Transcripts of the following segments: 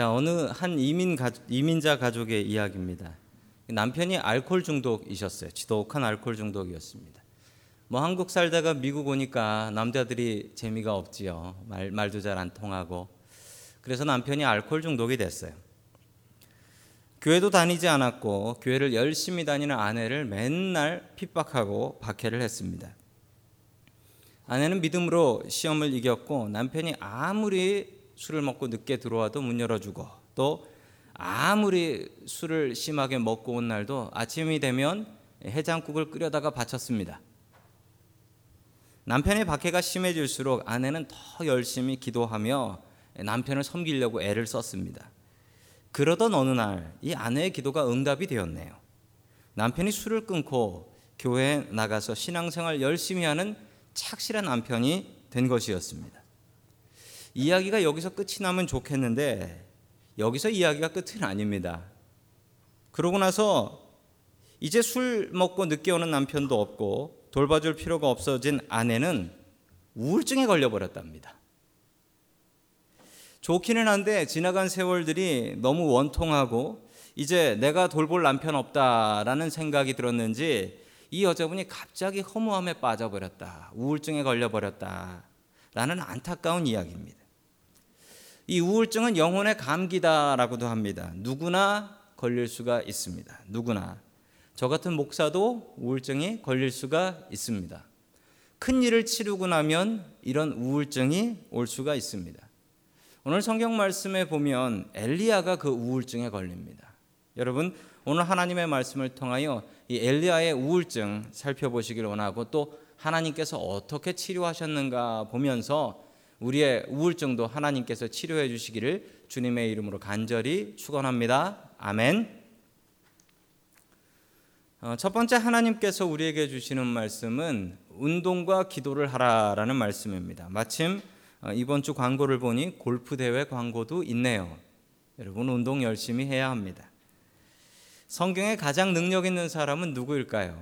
자, 어느 한 이민 가, 이민자 가족의 이야기입니다. 남편이 알코올 중독이셨어요. 지독한 알코올 중독이었습니다. 뭐 한국 살다가 미국 오니까 남자들이 재미가 없지요. 말, 말도 잘 안 통하고. 그래서 남편이 알코올 중독이 됐어요. 교회도 다니지 않았고 교회를 열심히 다니는 아내를 맨날 핍박하고 박해를 했습니다. 아내는 믿음으로 시험을 이겼고 남편이 아무리 술을 먹고 늦게 들어와도 문 열어주고 또 아무리 술을 심하게 먹고 온 날도 아침이 되면 해장국을 끓여다가 바쳤습니다. 남편의 박해가 심해질수록 아내는 더 열심히 기도하며 남편을 섬기려고 애를 썼습니다. 그러던 어느 날 이 아내의 기도가 응답이 되었네요. 남편이 술을 끊고 교회에 나가서 신앙생활 열심히 하는 착실한 남편이 된 것이었습니다. 이야기가 여기서 끝이 나면 좋겠는데 여기서 이야기가 끝은 아닙니다. 그러고 나서 이제 술 먹고 늦게 오는 남편도 없고 돌봐줄 필요가 없어진 아내는 우울증에 걸려버렸답니다. 좋기는 한데 지나간 세월들이 너무 원통하고 이제 내가 돌볼 남편 없다라는 생각이 들었는지 이 여자분이 갑자기 허무함에 빠져버렸다. 우울증에 걸려버렸다. 라는 안타까운 이야기입니다. 이 우울증은 영혼의 감기다라고도 합니다. 누구나 걸릴 수가 있습니다. 누구나. 저 같은 목사도 우울증이 걸릴 수가 있습니다. 큰 일을 치르고 나면 이런 우울증이 올 수가 있습니다. 오늘 성경 말씀에 보면 엘리야가 그 우울증에 걸립니다. 여러분 오늘 하나님의 말씀을 통하여 이 엘리야의 우울증 살펴보시길 원하고 또 하나님께서 어떻게 치료하셨는가 보면서 우리의 우울증도 하나님께서 치료해 주시기를 주님의 이름으로 간절히 축원합니다. 아멘. 어, 첫 번째 하나님께서 우리에게 주시는 말씀은 운동과 기도를 하라라는 말씀입니다. 마침 어, 이번 주 광고를 보니 골프 대회 광고도 있네요. 여러분 운동 열심히 해야 합니다. 성경에 가장 능력 있는 사람은 누구일까요?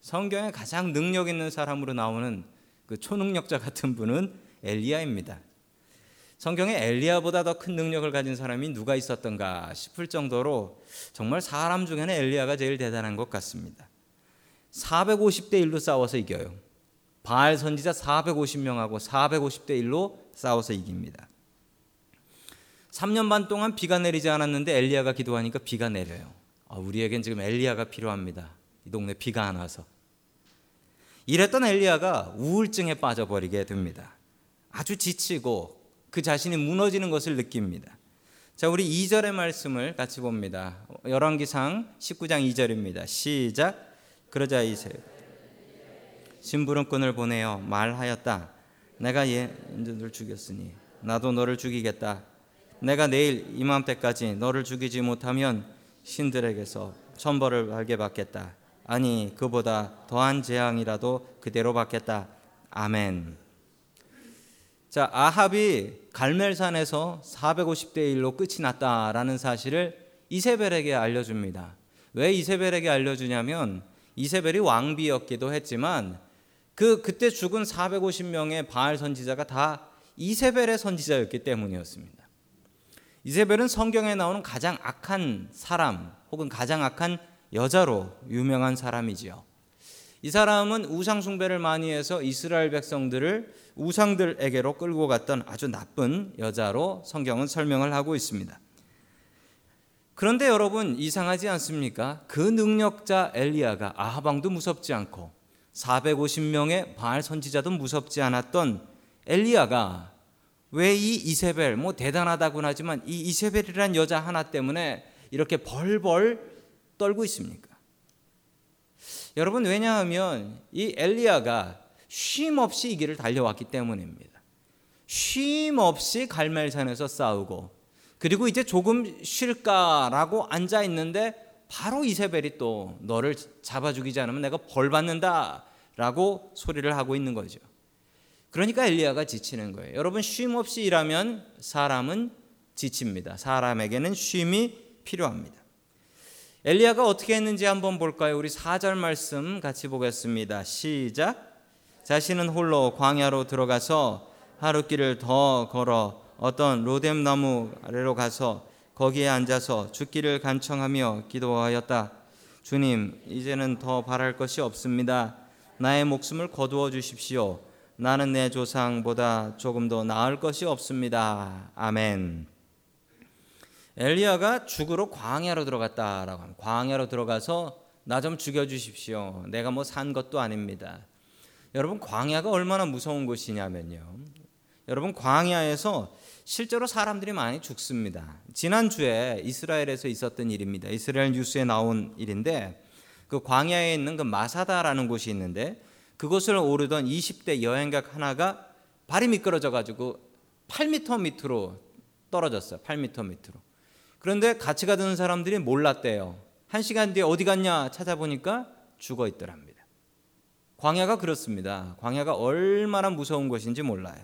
성경에 가장 능력 있는 사람으로 나오는 그 초능력자 같은 분은 엘리야입니다. 성경에 엘리야보다 더 큰 능력을 가진 사람이 누가 있었던가 싶을 정도로 정말 사람 중에는 엘리야가 제일 대단한 것 같습니다. 450대 1로 싸워서 이겨요. 바알 선지자 450명하고 450대 1로 싸워서 이깁니다. 3년 반 동안 비가 내리지 않았는데 엘리야가 기도하니까 비가 내려요. 아, 우리에겐 지금 엘리야가 필요합니다. 이 동네 비가 안 와서. 이랬던 엘리야가 우울증에 빠져버리게 됩니다. 아주 지치고 그 자신이 무너지는 것을 느낍니다. 자, 우리 2절의 말씀을 같이 봅니다. 열왕기상 19장 2절입니다. 시작. 그러자 이세 심부름꾼을 보내어 말하였다. 내가 얘를 죽였으니 나도 너를 죽이겠다. 내가 내일 이맘때까지 너를 죽이지 못하면 신들에게서 천벌을 받게 받겠다. 아니 그보다 더한 재앙이라도 그대로 받겠다. 아멘. 자, 아합이 갈멜산에서 450대 1로 끝이 났다라는 사실을 이세벨에게 알려줍니다. 왜 이세벨에게 알려주냐면 이세벨이 왕비였기도 했지만 그 그때 죽은 450명의 바알 선지자가 다 이세벨의 선지자였기 때문이었습니다. 이세벨은 성경에 나오는 가장 악한 사람 혹은 가장 악한 여자로 유명한 사람이지요. 이 사람은 우상 숭배를 많이 해서 이스라엘 백성들을 우상들에게로 끌고 갔던 아주 나쁜 여자로 성경은 설명을 하고 있습니다. 그런데 여러분 이상하지 않습니까? 그 능력자 엘리야가 아하방도 무섭지 않고 450명의 바알 선지자도 무섭지 않았던 엘리야가 왜 이 이세벨 뭐 대단하다고는 하지만 이 이세벨이란 여자 하나 때문에 이렇게 벌벌 떨고 있습니까? 여러분 왜냐하면 이 엘리야가 쉼 없이 이 길을 달려왔기 때문입니다. 쉼 없이 갈멜산에서 싸우고 그리고 이제 조금 쉴까라고 앉아 있는데 바로 이세벨이 또 너를 잡아 죽이지 않으면 내가 벌 받는다라고 소리를 하고 있는 거죠. 그러니까 엘리야가 지치는 거예요. 여러분 쉼 없이 일하면 사람은 지칩니다. 사람에게는 쉼이 필요합니다. 엘리야가 어떻게 했는지 한번 볼까요? 우리 4절 말씀 같이 보겠습니다. 시작. 자신은 홀로 광야로 들어가서 하루 길을 더 걸어 어떤 로뎀 나무 아래로 가서 거기에 앉아서 죽기를 간청하며 기도하였다. 주님, 이제는 더 바랄 것이 없습니다. 나의 목숨을 거두어 주십시오. 나는 내 조상보다 조금 더 나을 것이 없습니다. 아멘. 엘리야가 죽으러 광야로 들어갔다라고 합니다. 광야로 들어가서 나 좀 죽여 주십시오. 내가 뭐 산 것도 아닙니다. 여러분 광야가 얼마나 무서운 곳이냐면요. 여러분 광야에서 실제로 사람들이 많이 죽습니다. 지난주에 이스라엘에서 있었던 일입니다. 이스라엘 뉴스에 나온 일인데 그 광야에 있는 그 마사다라는 곳이 있는데 그곳을 오르던 20대 여행객 하나가 발이 미끄러져 가지고 8m 밑으로 떨어졌어요. 8m 밑으로. 그런데 같이 가던 사람들이 몰랐대요. 한 시간 뒤에 어디 갔냐 찾아보니까 죽어 있더랍니다. 광야가 그렇습니다. 광야가 얼마나 무서운 곳인지 몰라요.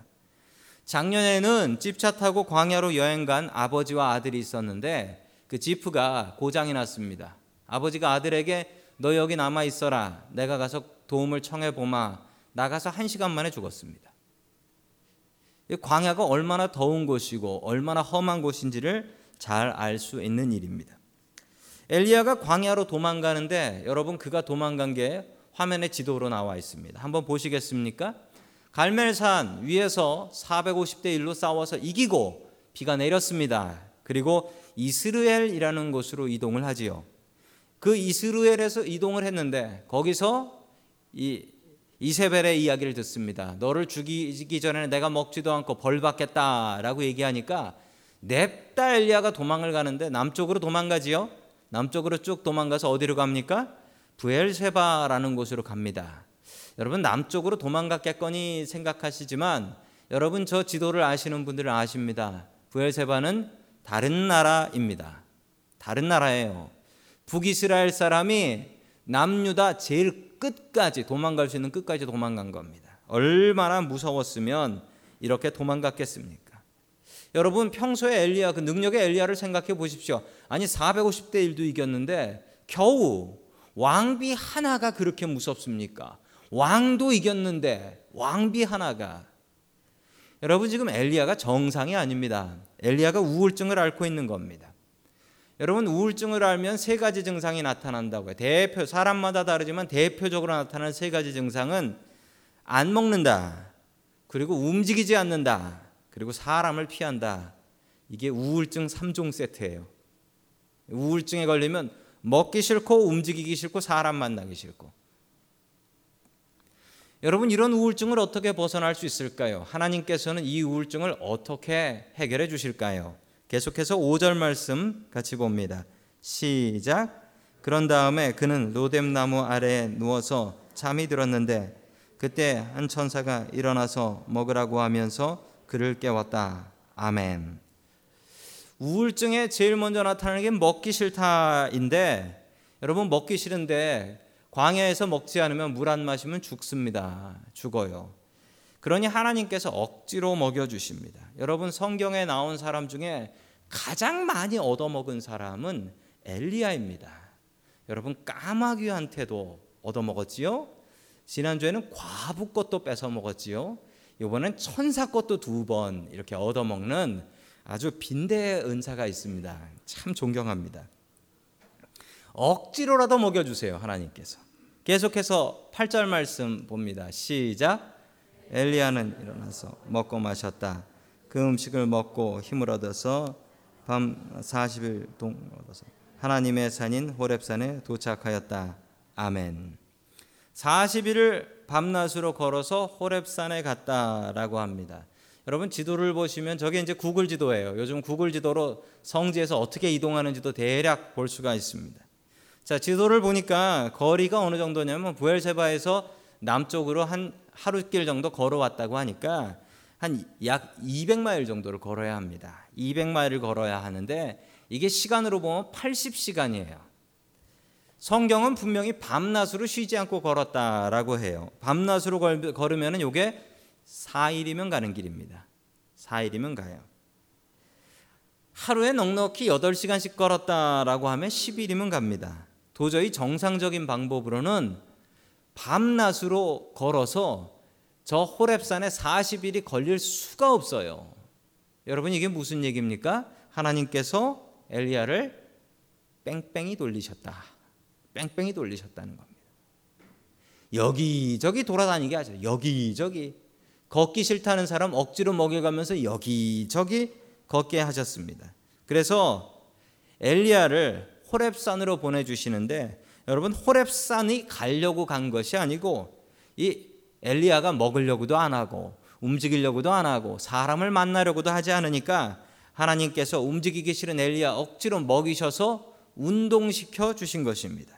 작년에는 집차 타고 광야로 여행 간 아버지와 아들이 있었는데 그 지프가 고장이 났습니다. 아버지가 아들에게 너 여기 남아 있어라. 내가 가서 도움을 청해 보마. 나가서 한 시간 만에 죽었습니다. 광야가 얼마나 더운 곳이고 얼마나 험한 곳인지를 잘 알 수 있는 일입니다. 엘리야가 광야로 도망가는데 여러분 그가 도망간 게 화면에 지도로 나와 있습니다. 한번 보시겠습니까? 갈멜산 위에서 450대 1로 싸워서 이기고 비가 내렸습니다. 그리고 이스르엘이라는 곳으로 이동을 하지요. 그 이스르엘에서 이동을 했는데 거기서 이 이세벨의 이야기를 듣습니다. 너를 죽이기 전에 내가 먹지도 않고 벌 받겠다라고 얘기하니까 냅다 엘리야가 도망을 가는데 남쪽으로 도망가지요. 남쪽으로 쭉 도망가서 어디로 갑니까? 부엘세바라는 곳으로 갑니다. 여러분 남쪽으로 도망갔겠거니 생각하시지만 여러분 저 지도를 아시는 분들은 아십니다. 부엘세바는 다른 나라입니다. 다른 나라예요. 북이스라엘 사람이 남유다 제일 끝까지 도망갈 수 있는 끝까지 도망간 겁니다. 얼마나 무서웠으면 이렇게 도망갔겠습니까? 여러분 평소에 엘리야 그 능력의 엘리야를 생각해 보십시오. 아니 450대 1도 이겼는데 겨우 왕비 하나가 그렇게 무섭습니까? 왕도 이겼는데 왕비 하나가 여러분 지금 엘리야가 정상이 아닙니다. 엘리야가 우울증을 앓고 있는 겁니다. 여러분 우울증을 알면 세 가지 증상이 나타난다고요. 대표 사람마다 다르지만 대표적으로 나타나는 세 가지 증상은 안 먹는다. 그리고 움직이지 않는다. 그리고 사람을 피한다. 이게 우울증 3종 세트예요. 우울증에 걸리면 먹기 싫고 움직이기 싫고 사람 만나기 싫고 여러분 이런 우울증을 어떻게 벗어날 수 있을까요? 하나님께서는 이 우울증을 어떻게 해결해 주실까요? 계속해서 5절 말씀 같이 봅니다. 시작. 그런 다음에 그는 로뎀나무 아래에 누워서 잠이 들었는데 그때 한 천사가 일어나서 먹으라고 하면서 그를 깨웠다. 아멘. 우울증에 제일 먼저 나타나는 게 먹기 싫다인데 여러분 먹기 싫은데 광야에서 먹지 않으면 물 안 마시면 죽습니다. 죽어요. 그러니 하나님께서 억지로 먹여 주십니다. 여러분 성경에 나온 사람 중에 가장 많이 얻어먹은 사람은 엘리야입니다. 여러분 까마귀한테도 얻어먹었지요. 지난주에는 과부 것도 뺏어 먹었지요. 이번엔 천사 것도 두 번 이렇게 얻어먹는 아주 빈대의 은사가 있습니다. 참 존경합니다. 억지로라도 먹여주세요, 하나님께서. 계속해서 8절 말씀 봅니다. 시작. 엘리야는 일어나서 먹고 마셨다. 그 음식을 먹고 힘을 얻어서 밤 40일 동안 얻어서 하나님의 산인 호렙산에 도착하였다. 아멘. 40일을 밤낮으로 걸어서 호렙산에 갔다라고 합니다. 여러분 지도를 보시면 저게 이제 구글 지도예요. 요즘 구글 지도로 성지에서 어떻게 이동하는지도 대략 볼 수가 있습니다. 자, 지도를 보니까 거리가 어느 정도냐면 부엘세바에서 남쪽으로 한 하루길 정도 걸어왔다고 하니까 한 약 200마일 정도를 걸어야 합니다. 200마일을 걸어야 하는데 이게 시간으로 보면 80시간이에요. 성경은 분명히 밤낮으로 쉬지 않고 걸었다라고 해요. 밤낮으로 걸으면 이게 4일이면 가는 길입니다. 4일이면 가요. 하루에 넉넉히 8시간씩 걸었다라고 하면 10일이면 갑니다. 도저히 정상적인 방법으로는 밤낮으로 걸어서 저 호랩산에 40일이 걸릴 수가 없어요. 여러분 이게 무슨 얘기입니까? 하나님께서 엘리야를 뺑뺑이 돌리셨다. 뺑뺑이 돌리셨다는 겁니다. 여기저기 돌아다니게 하죠. 여기저기 걷기 싫다는 사람 억지로 먹여가면서 여기저기 걷게 하셨습니다. 그래서 엘리야를 호렙산으로 보내주시는데 여러분 호렙산이 가려고 간 것이 아니고 이 엘리야가 먹으려고도 안 하고 움직이려고도 안 하고 사람을 만나려고도 하지 않으니까 하나님께서 움직이기 싫은 엘리야 억지로 먹이셔서 운동시켜 주신 것입니다.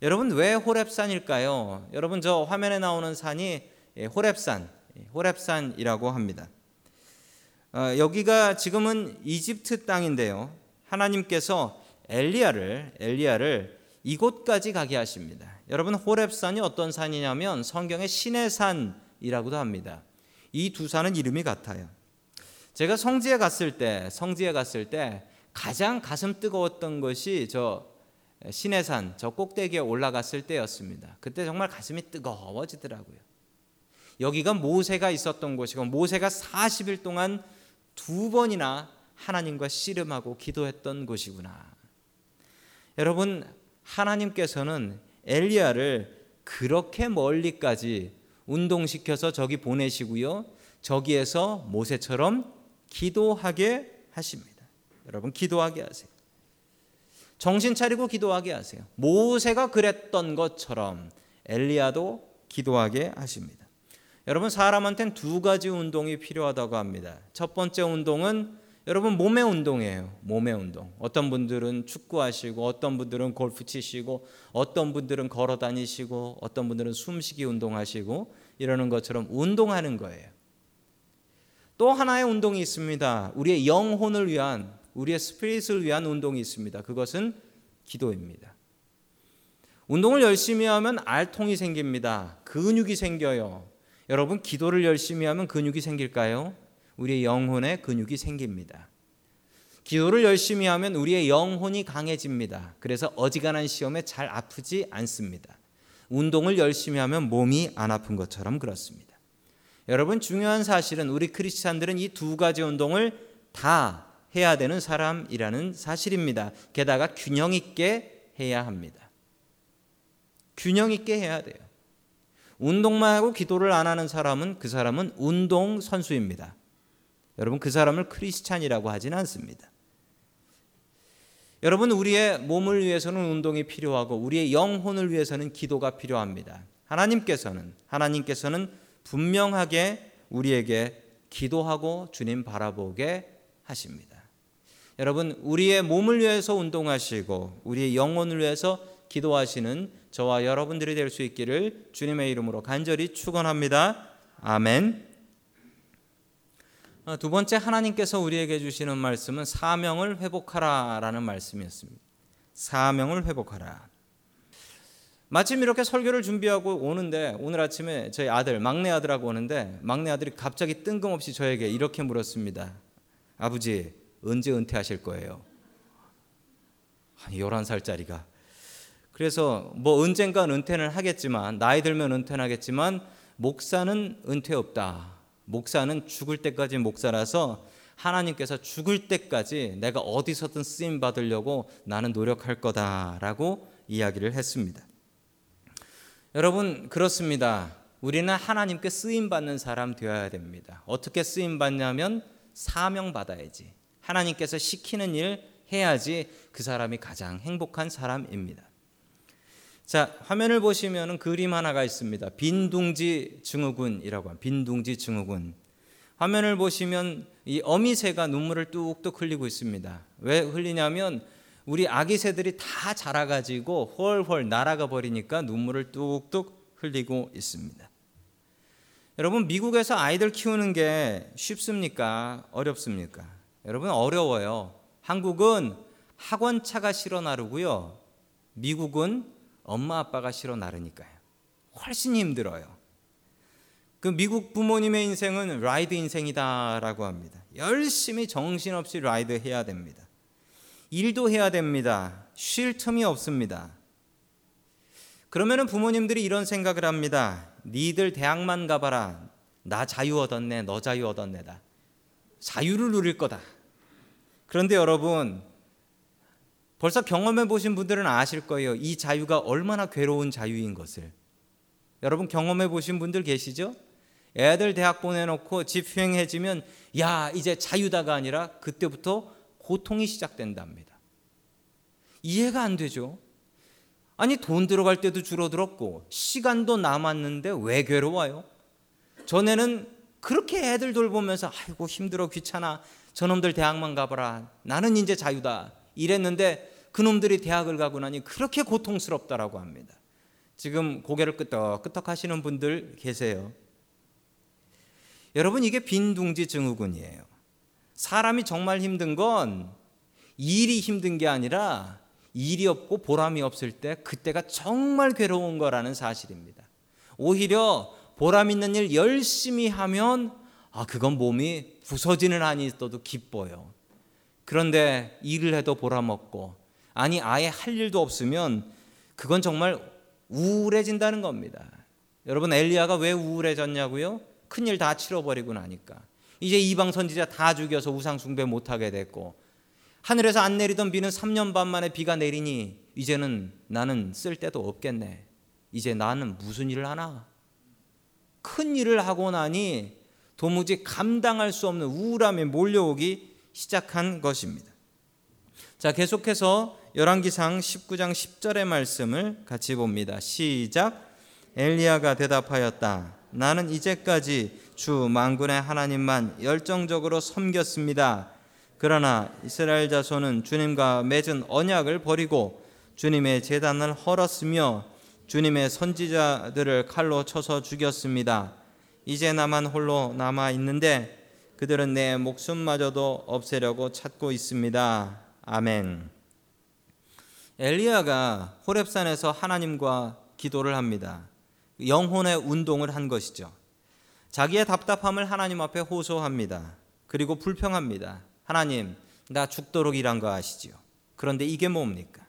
여러분 왜 호렙산일까요? 여러분 저 화면에 나오는 산이 예, 호렙산, 예, 호렙산이라고 합니다. 어, 여기가 지금은 이집트 땅인데요. 하나님께서 엘리야를 엘리야를 이곳까지 가게 하십니다. 여러분 호렙산이 어떤 산이냐면 성경의 신의 산이라고도 합니다. 이 두 산은 이름이 같아요. 제가 성지에 갔을 때 성지에 갔을 때 가장 가슴 뜨거웠던 것이 저 신해산 저 꼭대기에 올라갔을 때였습니다. 그때 정말 가슴이 뜨거워지더라고요. 여기가 모세가 있었던 곳이고 모세가 40일 동안 두 번이나 하나님과 씨름하고 기도했던 곳이구나. 여러분 하나님께서는 엘리야를 그렇게 멀리까지 운동시켜서 저기 보내시고요. 저기에서 모세처럼 기도하게 하십니다. 여러분 기도하게 하세요. 정신 차리고 기도하게 하세요. 모세가 그랬던 것처럼 엘리야도 기도하게 하십니다. 여러분 사람한테는 두 가지 운동이 필요하다고 합니다. 첫 번째 운동은 여러분 몸의 운동이에요. 몸의 운동. 어떤 분들은 축구하시고 어떤 분들은 골프 치시고 어떤 분들은 걸어 다니시고 어떤 분들은 숨쉬기 운동하시고 이러는 것처럼 운동하는 거예요. 또 하나의 운동이 있습니다. 우리의 영혼을 위한 우리의 스피릿을 위한 운동이 있습니다. 그것은 기도입니다. 운동을 열심히 하면 알통이 생깁니다. 근육이 생겨요. 여러분 기도를 열심히 하면 근육이 생길까요? 우리의 영혼에 근육이 생깁니다. 기도를 열심히 하면 우리의 영혼이 강해집니다. 그래서 어지간한 시험에 잘 아프지 않습니다. 운동을 열심히 하면 몸이 안 아픈 것처럼 그렇습니다. 여러분 중요한 사실은 우리 크리스찬들은 이 두 가지 운동을 다 해야 되는 사람이라는 사실입니다. 게다가 균형 있게 해야 합니다. 균형 있게 해야 돼요. 운동만 하고 기도를 안 하는 사람은 그 사람은 운동 선수입니다. 여러분 그 사람을 크리스찬이라고 하진 않습니다. 여러분 우리의 몸을 위해서는 운동이 필요하고 우리의 영혼을 위해서는 기도가 필요합니다. 하나님께서는 하나님께서는 분명하게 우리에게 기도하고 주님 바라보게 하십니다. 여러분 우리의 몸을 위해서 운동하시고 우리의 영혼을 위해서 기도하시는 저와 여러분들이 될 수 있기를 주님의 이름으로 간절히 축원합니다. 아멘. 어, 두 번째 하나님께서 우리에게 주시는 말씀은 사명을 회복하라라는 말씀이었습니다. 사명을 회복하라. 마침 이렇게 설교를 준비하고 오는데 오늘 아침에 저희 아들 막내 아들하고 오는데 막내 아들이 갑자기 뜬금없이 저에게 이렇게 물었습니다. 아버지 언제 은퇴하실 거예요? 한 11살짜리가. 그래서 뭐 언젠가 은퇴는 하겠지만 나이 들면 은퇴하겠지만 목사는 은퇴 없다. 목사는 죽을 때까지 목사라서 하나님께서 죽을 때까지 내가 어디서든 쓰임 받으려고 나는 노력할 거다라고 이야기를 했습니다. 여러분 그렇습니다. 우리는 하나님께 쓰임 받는 사람 되어야 됩니다. 어떻게 쓰임 받냐면 사명 받아야지. 하나님께서 시키는 일 해야지 그 사람이 가장 행복한 사람입니다. 자, 화면을 보시면 그림 하나가 있습니다. 빈둥지 증후군이라고 합니다. 빈둥지 증후군. 화면을 보시면 이 어미새가 눈물을 뚝뚝 흘리고 있습니다. 왜 흘리냐면 우리 아기 새들이 다 자라가지고 헐헐 날아가 버리니까 눈물을 뚝뚝 흘리고 있습니다. 여러분 미국에서 아이들 키우는 게 쉽습니까? 어렵습니까? 여러분 어려워요. 한국은 학원차가 실어 나르고요. 미국은 엄마 아빠가 실어 나르니까요. 훨씬 힘들어요. 그 미국 부모님의 인생은 라이드 인생이다라고 합니다. 열심히 정신없이 라이드 해야 됩니다. 일도 해야 됩니다. 쉴 틈이 없습니다. 그러면은 부모님들이 이런 생각을 합니다. 니들 대학만 가봐라. 나 자유 얻었네. 너 자유 얻었네다. 자유를 누릴 거다. 그런데 여러분, 벌써 경험해 보신 분들은 아실 거예요. 이 자유가 얼마나 괴로운 자유인 것을. 여러분 경험해 보신 분들 계시죠? 애들 대학 보내놓고 집행해지면 야 이제 자유다가 아니라 그때부터 고통이 시작된답니다. 이해가 안 되죠. 아니 돈 들어갈 때도 줄어들었고 시간도 남았는데 왜 괴로워요? 전에는 그렇게 애들 돌보면서 아이고 힘들어 귀찮아 저놈들 대학만 가봐라 나는 이제 자유다 이랬는데 그놈들이 대학을 가고 나니 그렇게 고통스럽다라고 합니다. 지금 고개를 끄덕끄덕 하시는 분들 계세요. 여러분 이게 빈둥지 증후군이에요. 사람이 정말 힘든 건 일이 힘든 게 아니라 일이 없고 보람이 없을 때 그때가 정말 괴로운 거라는 사실입니다. 오히려 보람 있는 일 열심히 하면 아 그건 몸이 부서지는 한이 있어도 기뻐요. 그런데 일을 해도 보람 없고 아니 아예 할 일도 없으면 그건 정말 우울해진다는 겁니다. 여러분 엘리야가 왜 우울해졌냐고요? 큰일 다 치러버리고 나니까 이제 이방 선지자 다 죽여서 우상 숭배 못하게 됐고 하늘에서 안 내리던 비는 3년 반 만에 비가 내리니 이제는 나는 쓸 데도 없겠네. 이제 나는 무슨 일을 하나? 큰 일을 하고 나니 도무지 감당할 수 없는 우울함이 몰려오기 시작한 것입니다. 자, 계속해서 열왕기상 19장 10절의 말씀을 같이 봅니다. 시작. 엘리야가 대답하였다. 나는 이제까지 주 만군의 하나님만 열정적으로 섬겼습니다. 그러나 이스라엘 자손은 주님과 맺은 언약을 버리고 주님의 제단을 헐었으며 주님의 선지자들을 칼로 쳐서 죽였습니다. 이제 나만 홀로 남아 있는데 그들은 내 목숨마저도 없애려고 찾고 있습니다. 아멘. 엘리야가 호렙산에서 하나님과 기도를 합니다. 영혼의 운동을 한 것이죠. 자기의 답답함을 하나님 앞에 호소합니다. 그리고 불평합니다. 하나님, 나 죽도록 일한 거 아시지요? 그런데 이게 뭡니까?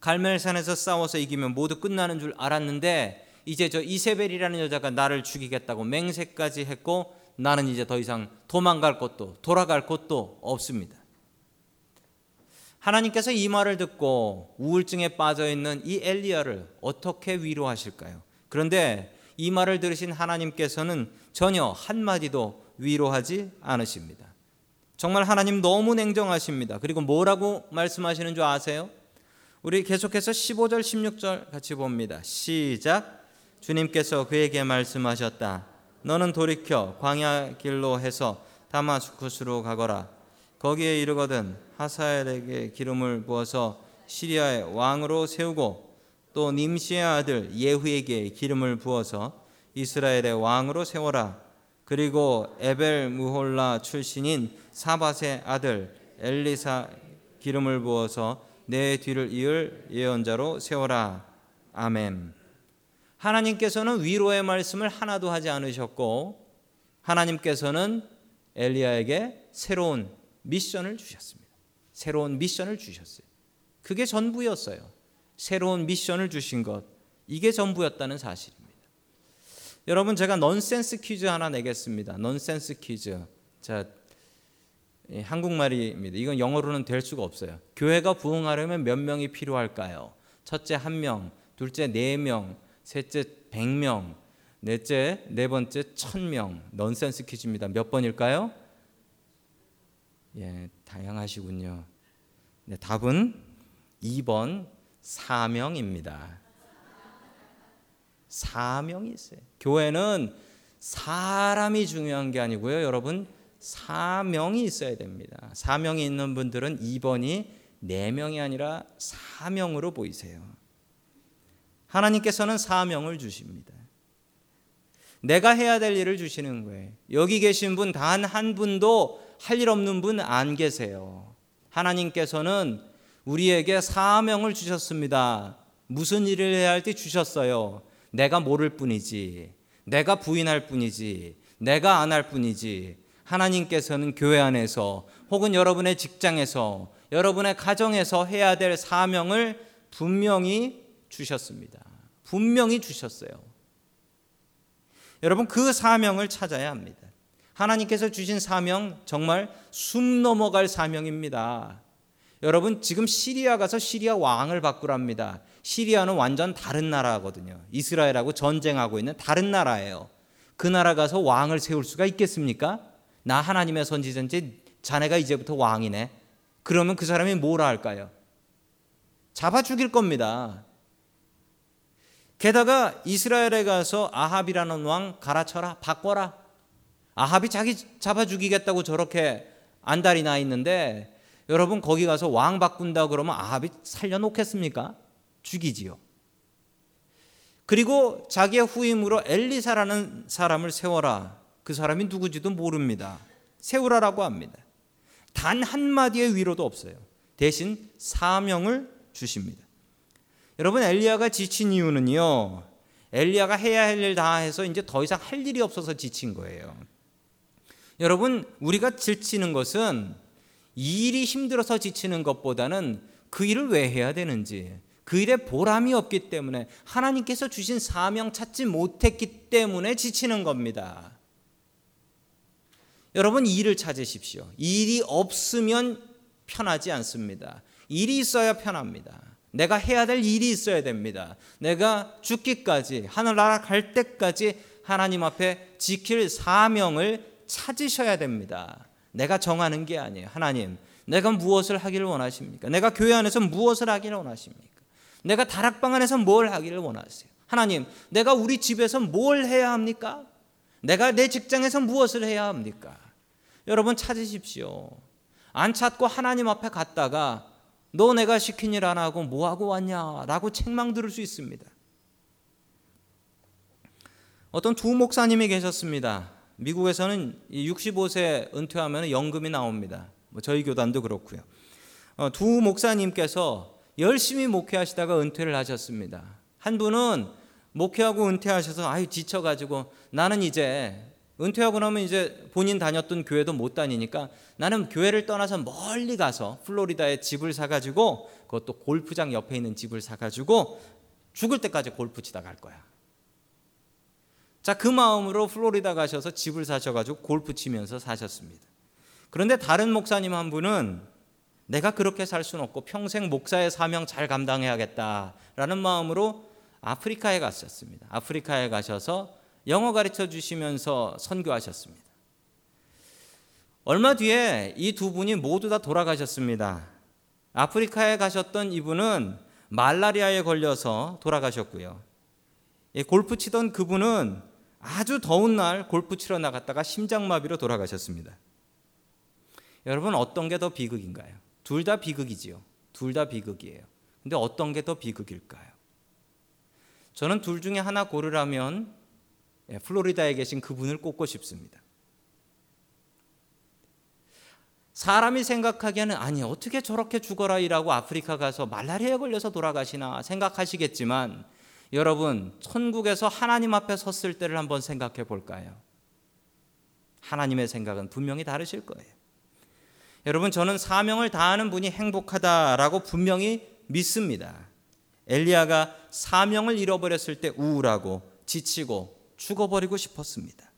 갈멜산에서 싸워서 이기면 모두 끝나는 줄 알았는데 이제 저 이세벨이라는 여자가 나를 죽이겠다고 맹세까지 했고 나는 이제 더 이상 도망갈 곳도 돌아갈 곳도 없습니다. 하나님께서 이 말을 듣고 우울증에 빠져 있는 이 엘리야를 어떻게 위로하실까요? 그런데 이 말을 들으신 하나님께서는 전혀 한마디도 위로하지 않으십니다. 정말 하나님 너무 냉정하십니다. 그리고 뭐라고 말씀하시는 줄 아세요? 우리 계속해서 15절, 16절 같이 봅니다. 시작. 주님께서 그에게 말씀하셨다. 너는 돌이켜 광야 길로 해서 다마스쿠스로 가거라. 거기에 이르거든 하사엘에게 기름을 부어서 시리아의 왕으로 세우고 또 님시의 아들 예후에게 기름을 부어서 이스라엘의 왕으로 세워라. 그리고 에벨 무홀라 출신인 사밧의 아들 엘리사 기름을 부어서 내 뒤를 이을 예언자로 세워라. 아멘. 하나님께서는 위로의 말씀을 하나도 하지 않으셨고 하나님께서는 엘리야에게 새로운 미션을 주셨습니다. 새로운 미션을 주셨어요. 그게 전부였어요. 새로운 미션을 주신 것 이게 전부였다는 사실입니다. 여러분 제가 넌센스 퀴즈 하나 내겠습니다. 넌센스 퀴즈. 자, 예, 한국말입니다. 이건 영어로는 될 수가 없어요. 교회가 부흥하려면 몇 명이 필요할까요? 첫째 한 명, 둘째 네 명, 셋째 백 명, 넷째 네 번째 천 명. 넌센스 퀴즈입니다. 몇 번일까요? 예, 다양하시군요. 네, 답은 2번 사명입니다. 사명이 있어요. 교회는 사람이 중요한 게 아니고요. 여러분 사명이 있어야 됩니다. 사명이 있는 분들은 2번이 4명이 아니라 사명으로 보이세요. 하나님께서는 사명을 주십니다. 내가 해야 될 일을 주시는 거예요. 여기 계신 분 단 한 분도 할 일 없는 분 안 계세요. 하나님께서는 우리에게 사명을 주셨습니다. 무슨 일을 해야 할지 주셨어요. 내가 모를 뿐이지. 내가 부인할 뿐이지. 내가 안 할 뿐이지. 하나님께서는 교회 안에서 혹은 여러분의 직장에서 여러분의 가정에서 해야 될 사명을 분명히 주셨습니다. 분명히 주셨어요. 여러분 그 사명을 찾아야 합니다. 하나님께서 주신 사명 정말 숨 넘어갈 사명입니다. 여러분 지금 시리아 가서 시리아 왕을 바꾸랍니다. 시리아는 완전 다른 나라거든요. 이스라엘하고 전쟁하고 있는 다른 나라예요. 그 나라 가서 왕을 세울 수가 있겠습니까? 나 하나님의 선지자인지 자네가 이제부터 왕이네. 그러면 그 사람이 뭐라 할까요? 잡아 죽일 겁니다. 게다가 이스라엘에 가서 아합이라는 왕 갈아쳐라, 바꿔라. 아합이 자기 잡아 죽이겠다고 저렇게 안달이 나 있는데 여러분 거기 가서 왕 바꾼다 그러면 아합이 살려놓겠습니까? 죽이지요. 그리고 자기의 후임으로 엘리사라는 사람을 세워라. 그 사람이 누구지도 모릅니다. 세우라라고 합니다. 단 한마디의 위로도 없어요. 대신 사명을 주십니다. 여러분 엘리야가 지친 이유는요. 엘리야가 해야 할 일 다 해서 이제 더 이상 할 일이 없어서 지친 거예요. 여러분 우리가 지치는 것은 일이 힘들어서 지치는 것보다는 그 일을 왜 해야 되는지 그 일에 보람이 없기 때문에 하나님께서 주신 사명 찾지 못했기 때문에 지치는 겁니다. 여러분 일을 찾으십시오. 일이 없으면 편하지 않습니다. 일이 있어야 편합니다. 내가 해야 될 일이 있어야 됩니다. 내가 죽기까지 하늘나라 갈 때까지 하나님 앞에 지킬 사명을 찾으셔야 됩니다. 내가 정하는 게 아니에요. 하나님, 내가 무엇을 하기를 원하십니까? 내가 교회 안에서 무엇을 하기를 원하십니까? 내가 다락방 안에서 뭘 하기를 원하세요? 하나님, 내가 우리 집에서 뭘 해야 합니까? 내가 내 직장에서 무엇을 해야 합니까? 여러분 찾으십시오. 안 찾고 하나님 앞에 갔다가 너 내가 시킨 일 안 하고 뭐 하고 왔냐라고 책망 들을 수 있습니다. 어떤 두 목사님이 계셨습니다. 미국에서는 65세 은퇴하면 연금이 나옵니다. 뭐 저희 교단도 그렇고요. 어, 두 목사님께서 열심히 목회하시다가 은퇴를 하셨습니다. 한 분은 목회하고 은퇴하셔서 아유 지쳐가지고 나는 이제 은퇴하고 나면 이제 본인 다녔던 교회도 못 다니니까 나는 교회를 떠나서 멀리 가서 플로리다에 집을 사가지고 그것도 골프장 옆에 있는 집을 사가지고 죽을 때까지 골프 치다 갈 거야. 자, 그 마음으로 플로리다 가셔서 집을 사셔가지고 골프 치면서 사셨습니다. 그런데 다른 목사님 한 분은 내가 그렇게 살 수는 없고 평생 목사의 사명 잘 감당해야겠다라는 마음으로 아프리카에 갔었습니다. 아프리카에 가셔서 영어 가르쳐 주시면서 선교하셨습니다. 얼마 뒤에 이 두 분이 모두 다 돌아가셨습니다. 아프리카에 가셨던 이분은 말라리아에 걸려서 돌아가셨고요. 골프 치던 그분은 아주 더운 날 골프 치러 나갔다가 심장마비로 돌아가셨습니다. 여러분 어떤 게 더 비극인가요? 둘 다 비극이지요. 둘 다 비극이에요. 근데 어떤 게 더 비극일까요? 저는 둘 중에 하나 고르라면 예, 플로리다에 계신 그분을 꼽고 싶습니다. 사람이 생각하기에는 아니 어떻게 저렇게 죽어라 이라고 아프리카 가서 말라리아에 걸려서 돌아가시나 생각하시겠지만 여러분 천국에서 하나님 앞에 섰을 때를 한번 생각해 볼까요? 하나님의 생각은 분명히 다르실 거예요. 여러분 저는 사명을 다하는 분이 행복하다라고 분명히 믿습니다. 엘리야가 사명을 잃어버렸을 때 우울하고 지치고 죽어버리고 싶었습니다.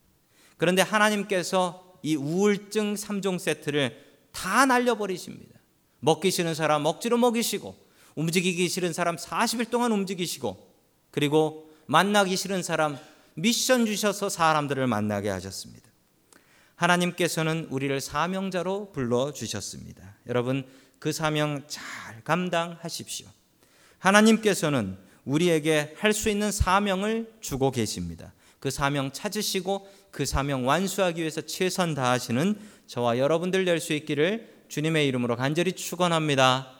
그런데 하나님께서 이 우울증 3종 세트를 다 날려버리십니다. 먹기 싫은 사람 먹지로 먹이시고 움직이기 싫은 사람 40일 동안 움직이시고 그리고 만나기 싫은 사람 미션 주셔서 사람들을 만나게 하셨습니다. 하나님께서는 우리를 사명자로 불러 주셨습니다. 여러분 그 사명 잘 감당하십시오. 하나님께서는 우리에게 할 수 있는 사명을 주고 계십니다. 그 사명 찾으시고 그 사명 완수하기 위해서 최선 다하시는 저와 여러분들 될 수 있기를 주님의 이름으로 간절히 축원합니다.